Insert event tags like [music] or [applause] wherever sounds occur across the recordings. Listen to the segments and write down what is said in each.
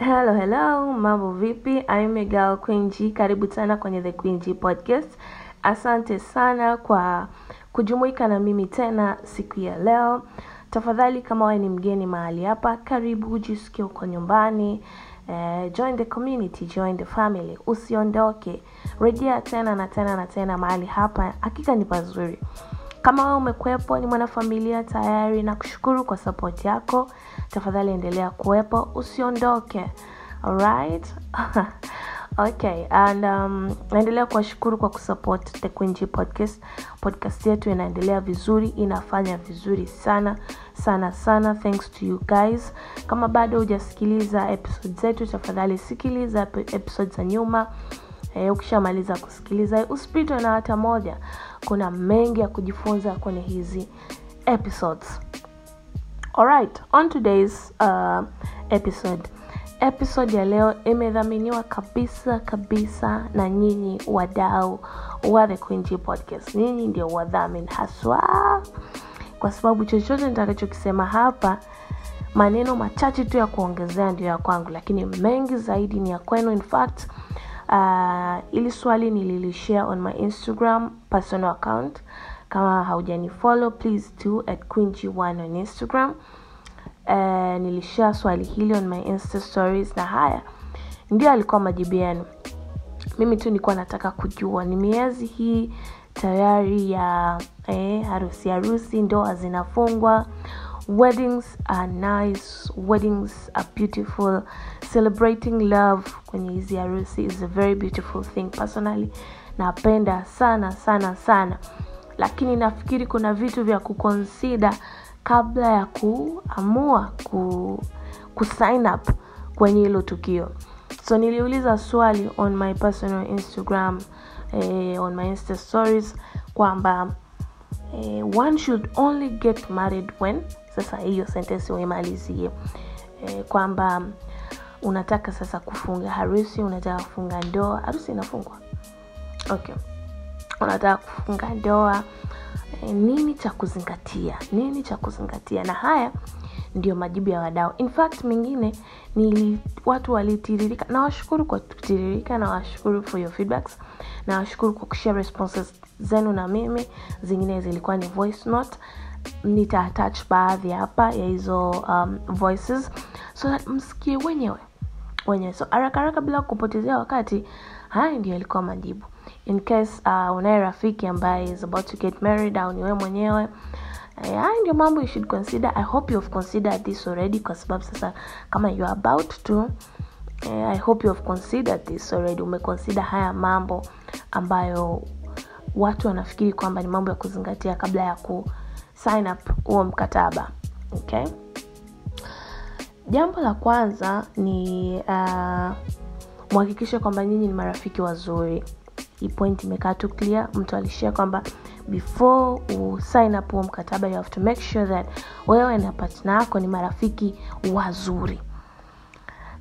hello hello mambo vipi? I'm Miguel Queen G karibu tena kwenye the Queen G podcast. Asante sana kwa kujumuika na mimi tena siku ya leo. Tafadhali kama wewe ni mgeni mahali hapa karibu jisikie uko nyumbani. Eh, join the community join the family. Usiondoke. Rejea tena na tena na tena mahali hapa. Hakika ni pazuri. Kama wewe umekwepo ni mwanafamilia tayari na kushukuru kwa support yako tafadhali endelea kuwepo usiondoke. Alright? [laughs] Okay and um, naendelea kuwashukuru kwa kusupport the Queen podcast. Podcast yetu inaendelea vizuri inafanya vizuri sana sana sana. Thanks to you guys. Kama bado hujasikiliza episode zetu tafadhali sikiliza ep- episode za nyuma. E, ukishamaliza kusikiliza usipitwe na hata moja. Kuna mengi ya kujifunza kwenye hizi episodes alright on today's uh, episode. Episode ya leo imedhaminiwa kabisa kabisa na nyinyi wadau wa the Queen podcast. Nyinyi ndio wadhamin haswa. Kwa sababu chochote nitakachokisema hapa maneno machache tu ya kuongezea ndio ya kwangu lakini mengi zaidi ni ya kwenu. In fact uh, ili swali nililishare on my instagram personal account kama haujanifollow please do at queeng1 on instagram. Uh, nilishare swali hili on my insta stories na haya. Ndio alikuwa majibu yenu. Mimi tu nilikuwa nataka kujua ni miezi hii tayari ya eh, harusi harusi ndoa zinafungwa. Weddings are nice weddings are beautiful. Celebrating love kwenye hizi harusi is a very beautiful thing. Personally napenda sana sana sana lakini nafikiri kuna vitu vya kukonsida kabla ya kuamua ku, kusign up kwenye hilo tukio. So niliuliza swali on my personal instagram eh, on my insta stories kwamba eh, one should only get married when sasa hiyo sentensi uimalizie. Eh, kwamba unataka sasa kufunga harusi unataka kufunga ndoa harusi inafungwa. Okay unataka kufunga ndoa e, nini cha kuzingatia nini cha kuzingatia? Na haya ndio majibu ya wadau. In fact mengine ni watu walitiririka. Nawashukuru kwa kutiririka nawashukuru for your feedbacks nawashukuru kwa kushare responses zenu na mimi. Zingine zilikuwa ni voice note. Nitaattach baadhi hapa ya hizo um, voices. So that msikie wenyewe wenyewe. So haraka haraka bila kupotezea wakati haya ndio yalikuwa majibu in case uh, unaye rafiki ambaye is about to get married au ni mwenyewe. Eh, haya ndio mambo you should consider. I hope you have considered this already kwa sababu sasa kama you are about to eh, i hope you have considered this already. Umeconsider haya mambo ambayo watu wanafikiri kwamba ni mambo ya kuzingatia kabla ya ku sign up huo mkataba okay? Jambo la kwanza ni uh, mhakikishe kwamba nyinyi ni marafiki wazuri hii point imekaa tu clear. Mtu alishia kwamba before u up huo mkataba you have to make sure that wewe na patna yako ni marafiki wazuri.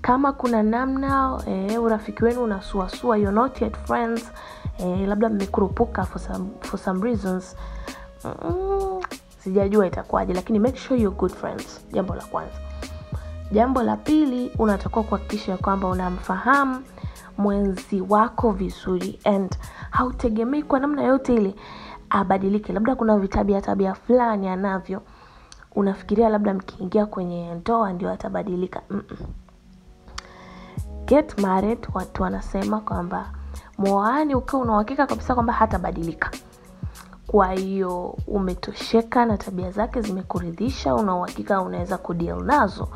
Kama kuna namna e, urafiki wenu unasuasua you're not yet friends e, labda mmekurupuka for some, for some reasons mm, sijajua itakuwaje lakini make sure you're good friends. Jambo la kwanza. Jambo la pili unatakiwa kuhakikisha kwamba unamfahamu mwenzi wako vizuri and hautegemei kwa namna yote ile abadilike. Labda kuna vitabia tabia fulani anavyo. Unafikiria labda mkiingia kwenye ndoa ndio atabadilika. Get married watu wanasema kwamba mwoani ukiwa unauhakika kabisa kwamba hatabadilika. Kwa hiyo umetosheka na tabia zake zimekuridhisha unauhakika unaweza kudeal nazo.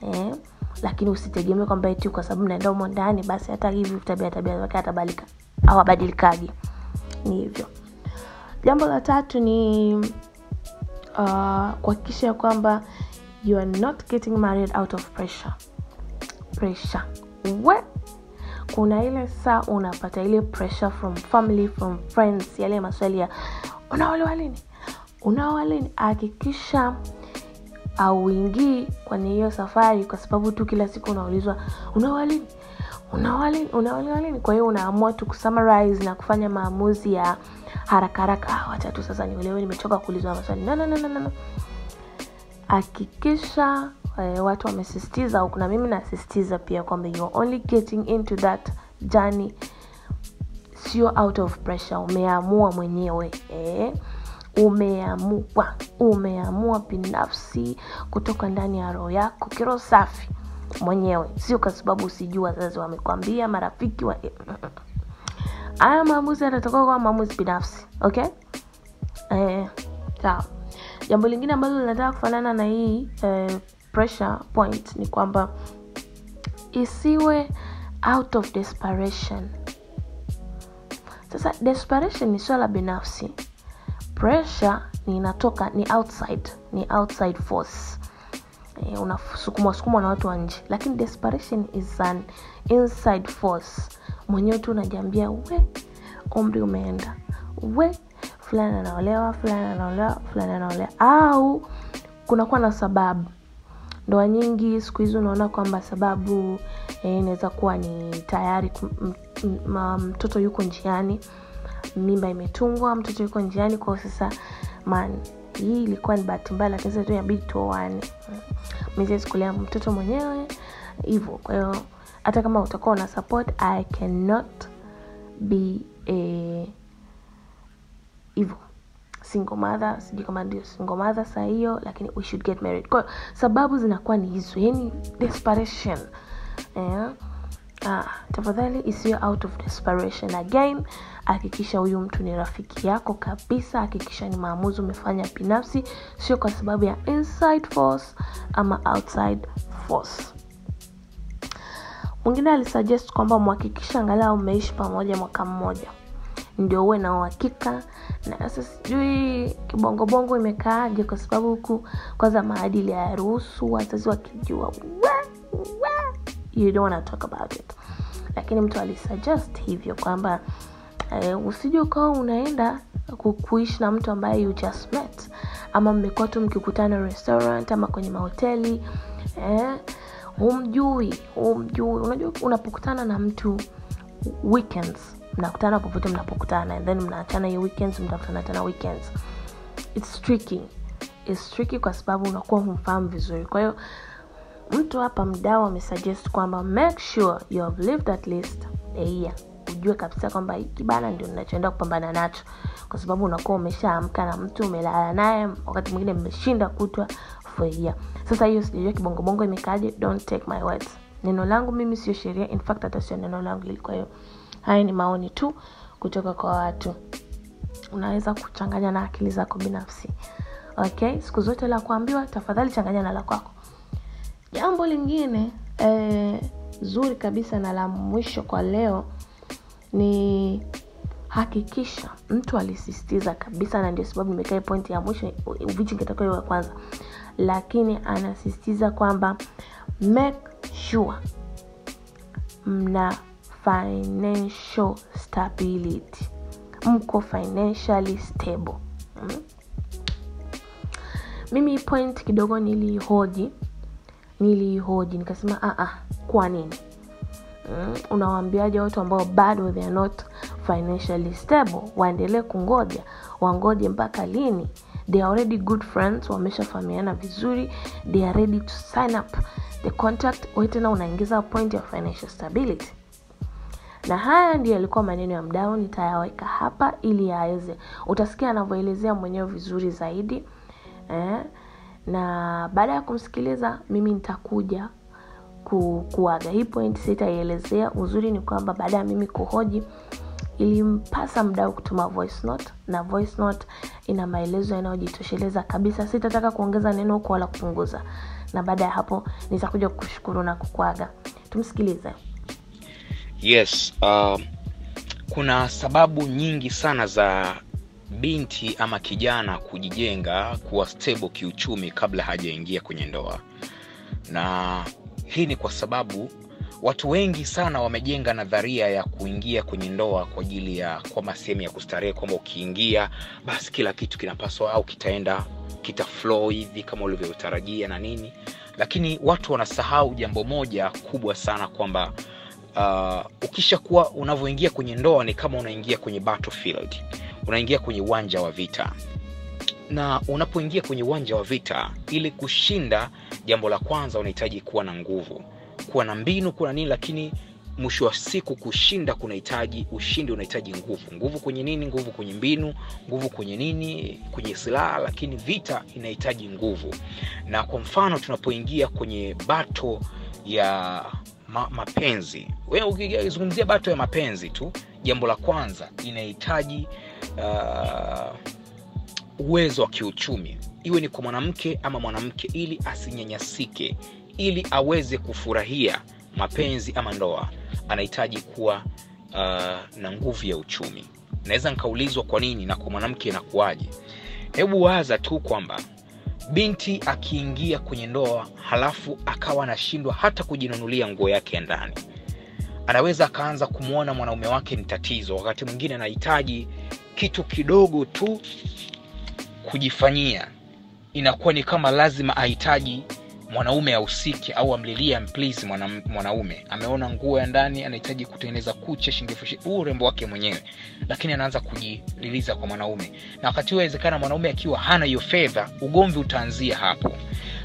Eh? Lakini usitegemee kwamba eti kwa sababu naenda humo ndani basi hata hivi tabia tabia zake hatabadilika au abadilikaji ni hivyo. Jambo la tatu ni uh, kuhakikisha kwamba you are not getting married out of pressure. Pressure. We kuna ile saa unapata ile pressure from family from friends yale maswali ya unaolewa lini? Unaoa lini? Hakikisha auingii kwenye hiyo safari kwa sababu tu kila siku unaulizwa unaoa lini kwa hiyo unaamua tu kusummarize na kufanya maamuzi ya haraka haraka. Ah, sasa niolewe nimechoka kuulizwa maswali. Hakikisha eh, watu wamesisitiza au kuna mimi nasisitiza pia kwamba you are only getting into that journey. Sio out of pressure umeamua mwenyewe eh? Umeamua umeamua binafsi kutoka ndani ya roho yako kiro safi mwenyewe. Sio kwa sababu sijui wazazi wamekwambia marafiki wa [clears throat] haya maamuzi yatatoka kwa maamuzi binafsi okay? Eh, jambo lingine ambalo linataka kufanana na hii eh, pressure point ni kwamba isiwe out of desperation. Sasa desperation ni swala binafsi pressure ni inatoka ni outside ni outside force. E, na watu wa nje. Lakini desperation is an inside force. Mwenyewe tu unajiambia we umri umeenda. We fulani anaolewa fulani anaolewa fulani anaolewa au kunakuwa na sababu. Ndoa nyingi siku hizi unaona kwamba sababu eh, inaweza kuwa ni tayari mtoto yuko njiani mimba imetungwa mtoto yuko njiani kwao sasa man hii ilikuwa ni bahati mbaya lakini sasa inabidi tuoane. Mi kulea mtoto mwenyewe hivyo kwa hiyo hata kama utakuwa una support i cannot be a hivyo. Single sijui kama ndio single mother saa hiyo lakini we should get married. Kwahiyo sababu zinakuwa ni hizo yani desperation eh? Ah, tafadhali isiwe out of desperation again. Hakikisha huyu mtu ni rafiki yako kabisa. Hakikisha ni maamuzi umefanya binafsi. Sio kwa sababu ya inside force ama outside force. Mwingine alisuggest kwamba mhakikisha angalau umeishi pamoja mwaka mmoja. Ndio uwe na uhakika. Na sasa sijui kibongobongo imekaaje kwa sababu huku kwanza maadili hayaruhusu. Wazazi wakijua. We, wa," you don't wanna talk about it. Lakini mtu alisuggest hivyo kwamba eh, usije ukawa unaenda kuishi na mtu ambaye you just met. Ama mmekuwa tu mkikutana restaurant ama kwenye mahoteli eh, humjui humjui. Unajua unapokutana na mtu weekends mnakutana popote mnapokutana and then mnaachana hiyo weekends mtakutana tena weekends. Its tricky. Its tricky kwa sababu unakuwa humfahamu vizuri. Kwa hiyo mtu hapa mdao amesuggest kwamba make sure you have lived at least a year. Ujue kabisa kwamba hiki ndio ninachoenda kupambana nacho. Kwa sababu unakuwa umeshaamka na mtu umelala naye wakati mwingine mmeshinda kutwa for sasa hiyo sijajua kibongobongo imekaaje don't take my words. Neno langu mimi sio sheria in fact hata sio neno langu hili. Kwa hiyo haya ni maoni tu kutoka kwa watu. Unaweza kuchanganya na akili zako binafsi. Okay siku zote la kuambiwa tafadhali changanya na la kwako jambo lingine eh, zuri kabisa na la mwisho kwa leo ni hakikisha mtu alisisitiza kabisa na ndio sababu nimekaa pointi ya mwisho vichi ingetakiwa ya kwanza. Lakini anasisitiza kwamba make sure mna financial stability. Mko financially stable. Mm? mimi point kidogo nilihoji nilihoji nikasema "Ah, ah, kwa nini? Mm, unawaambiaje watu ambao bado they are not financially stable? Waendelee kungoja. Wangoje mpaka lini? They are already good friends wameshafahamiana vizuri they are ready to sign up the contract. Tena unaingiza point ya financial stability. Na haya ndio yalikuwa maneno ya mdao nitayaweka hapa ili yaweze utasikia anavyoelezea mwenyewe vizuri zaidi eh? Na baada ya kumsikiliza mimi nitakuja ku, kuaga. Hii point sitaielezea. Uzuri ni kwamba baada ya mimi kuhoji ilimpasa mdau kutuma voice note na voice note ina maelezo yanayojitosheleza kabisa. Sitataka kuongeza neno huko wala kupunguza. Na baada ya hapo nitakuja kushukuru na kukwaga tumsikilize. Yes uh, kuna sababu nyingi sana za binti ama kijana kujijenga kuwa stable kiuchumi kabla hajaingia kwenye ndoa. Na hii ni kwa sababu watu wengi sana wamejenga nadharia ya kuingia kwenye ndoa kwa ajili ya kwamba sehemu ya kustarehe kwamba ukiingia basi kila kitu kinapaswa au kitaenda kita hivi kama ulivyotarajia na nini. Lakini watu wanasahau jambo moja kubwa sana kwamba uh, ukishakuwa unavyoingia kwenye ndoa ni kama unaingia kwenye battlefield unaingia kwenye uwanja wa vita. Na unapoingia kwenye uwanja wa vita ili kushinda jambo la kwanza unahitaji kuwa na nguvu. Kuwa na mbinu kuwa na nini lakini mwisho wa siku kushinda kunahitaji ushindi unahitaji nguvu. Nguvu kwenye nini? Nguvu kwenye mbinu nguvu kwenye nini? Kwenye silaha lakini vita inahitaji nguvu. Na kwa mfano tunapoingia kwenye bato ya ma, mapenzi. Ukizungumzia bato ya mapenzi tu jambo la kwanza inahitaji uh, uwezo wa kiuchumi iwe ni kwa mwanamke ama mwanamke ili asinyanyasike ili aweze kufurahia mapenzi ama ndoa anahitaji kuwa uh, na nguvu ya uchumi. Naweza nikaulizwa kwa nini na kwa mwanamke inakuwaje? Hebu waza tu kwamba binti akiingia kwenye ndoa halafu akawa anashindwa hata kujinunulia nguo yake ya ndani. Anaweza akaanza kumwona mwanaume wake ni tatizo wakati mwingine anahitaji kitu kidogo tu kujifanyia. Inakuwa ni kama lazima ahitaji mwanaume ahusike au amlilie amplisi mwana, mwanaume. Ameona nguo ya ndani anahitaji kutengeneza kucha shingifu huu urembo wake mwenyewe. Lakini anaanza kujililiza kwa mwanaume. Na wakati huo awezekana mwanaume akiwa hana hiyo fedha ugomvi utaanzia hapo.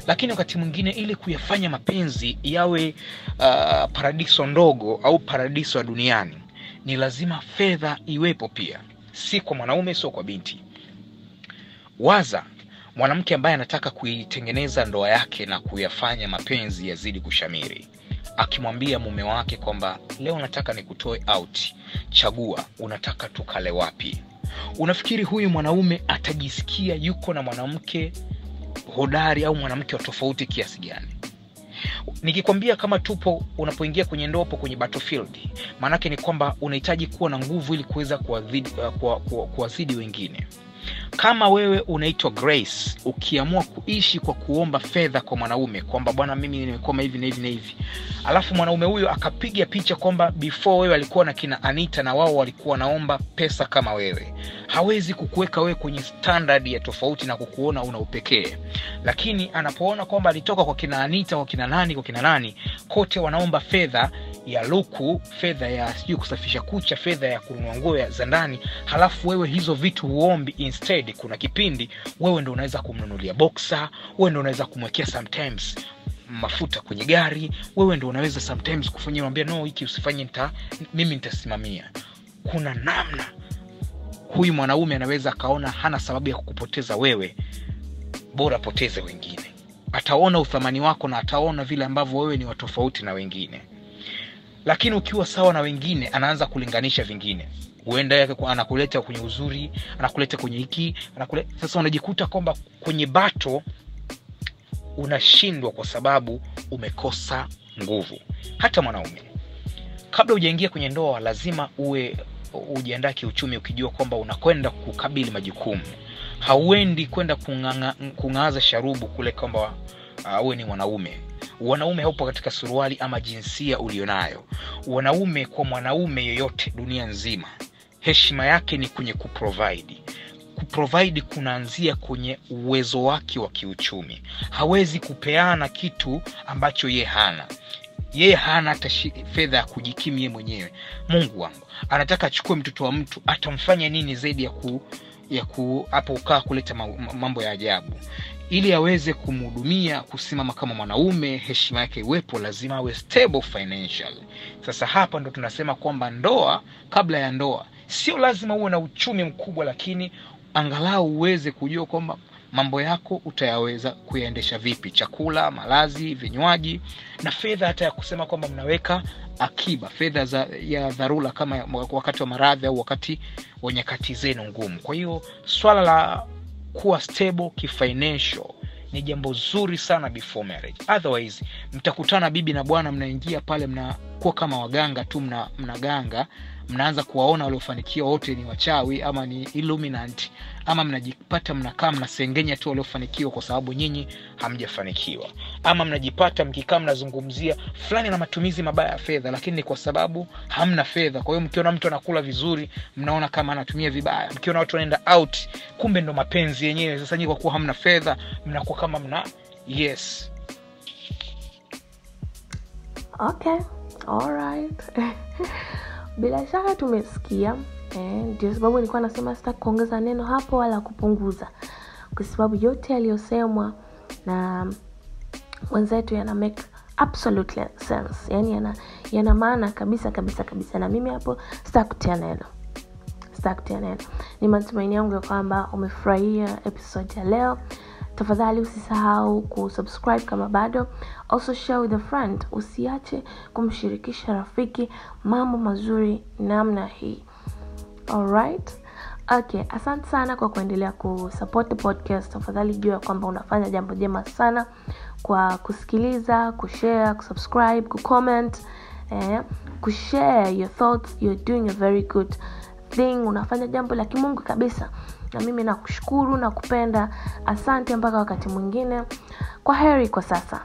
Lakini wakati mwingine ili kuyafanya mapenzi yawe uh, paradiso ndogo au paradiso ya duniani ni lazima fedha iwepo pia si kwa mwanaume sio kwa binti. Waza mwanamke ambaye anataka kuitengeneza ndoa yake na kuyafanya mapenzi yazidi kushamiri. Akimwambia mume wake kwamba leo nataka nikutoe out. Chagua unataka tukale wapi? Unafikiri huyu mwanaume atajisikia yuko na mwanamke hodari au mwanamke wa tofauti kiasi gani nikikwambia kama tupo unapoingia kwenye ndopo kwenye battlefield. Maanake ni kwamba unahitaji kuwa na nguvu ili kuweza kuwazidi kuwa, kuwa, kuwa wengine kama wewe unaitwa grace ukiamua kuishi kwa kuomba fedha kwa mwanaume kwamba bwana mimi nimekoma hivi na hivi na hivi. Alafu mwanaume huyo akapiga picha kwamba before wewe alikuwa na kina anita na wao walikuwa wanaomba pesa kama wewe. Hawezi kukuweka wewe kwenye standard ya tofauti na kukuona una upekee. Lakini anapoona kwamba alitoka kwa kina anita kwa kina nani kwa kina nani kote wanaomba fedha ya luku fedha ya sijui kusafisha kucha fedha ya kununua nguo za ndani. Halafu wewe hizo vitu huombi instead kuna kipindi wewe ndo unaweza kumnunulia boksa wewe ndo unaweza kumwekea sometimes mafuta kwenye gari wewe ndo unaweza sometimes kufanya ambia no hiki usifanye nita, mimi nitasimamia. Kuna namna huyu mwanaume anaweza akaona hana sababu ya kukupoteza wewe bora apoteze wengine. Ataona uthamani wako na ataona vile ambavyo wewe ni watofauti na wengine lakini ukiwa sawa na wengine anaanza kulinganisha vingine. Huenda anakuleta kwenye uzuri anakuleta kwenye hiki anakuleta... sasa unajikuta kwamba kwenye bato unashindwa kwa sababu umekosa nguvu. Hata mwanaume kabla hujaingia kwenye ndoa lazima uwe ujiandaa kiuchumi ukijua kwamba unakwenda kukabili majukumu. Hauendi kwenda kung'aaza sharubu kule kwamba uh, ni mwanaume wanaume haupo katika suruali ama jinsia ulionayo. Wanaume kwa mwanaume yoyote dunia nzima heshima yake ni kwenye kuprovide. Kuprovide kunaanzia kwenye uwezo wake wa kiuchumi. Hawezi kupeana kitu ambacho ye hana. Yeye hana hata fedha ya kujikimu ye mwenyewe. Mungu wangu anataka achukue mtoto wa mtu atamfanya nini zaidi ya ku ya ku hapo ukaa kuleta mambo ya ajabu ili aweze kumhudumia kusimama kama mwanaume heshima yake iwepo lazima awe stable financial. Sasa hapa ndo tunasema kwamba ndoa kabla ya ndoa sio lazima uwe na uchumi mkubwa lakini angalau uweze kujua kwamba mambo yako utayaweza kuyaendesha vipi. Chakula malazi vinywaji na fedha hata ya kusema kwamba mnaweka akiba fedha za ya dharura kama wakati wa maradhi au wakati wa nyakati zenu ngumu. Kwa hiyo swala la kuwa stable kifinancial. Ni jambo zuri sana before marriage. Otherwise mtakutana bibi na bwana mnaingia pale mnakuwa kama waganga tu mna, mnaganga mnaanza kuwaona waliofanikiwa wote ni wachawi ama ni illuminant ama mnajipata mnakaa mnasengenya tu waliofanikiwa kwa sababu nyinyi hamjafanikiwa. Ama mnajipata mkikaa mnazungumzia fulani na matumizi mabaya ya fedha lakini ni kwa sababu hamna fedha. Kwa hiyo mkiona mtu anakula vizuri mnaona kama anatumia vibaya. Mkiona watu wanaenda out kumbe ndo mapenzi yenyewe. Sasa nyii kwa hamna fedha mnakuwa kama mna yes. Okay alright [laughs] bila shaka tumesikia eh, ndio sababu nilikuwa nasema sitaki kuongeza neno hapo wala kupunguza. Kwa sababu yote yaliyosemwa na mwenzetu yana make absolutely sense. Yani yana, yana maana kabisa kabisa kabisa. Na mimi hapo sitakutia neno. Sitakutia neno. Ni matumaini yangu ya kwamba umefurahia episode ya leo tafadhali usisahau kusubscribe kama bado. Also share with a friend. Usiache kumshirikisha rafiki mambo mazuri namna hii. Alright okay asante sana kwa kuendelea kusupport the podcast. Tafadhali jua kwamba unafanya jambo jema sana kwa kusikiliza kushare kusubscribe kucomment eh, kushare your thoughts. You're doing a very good thing. Unafanya jambo la kimungu kabisa na mimi nakushukuru na kupenda asante mpaka wakati mwingine. Kwa heri kwa sasa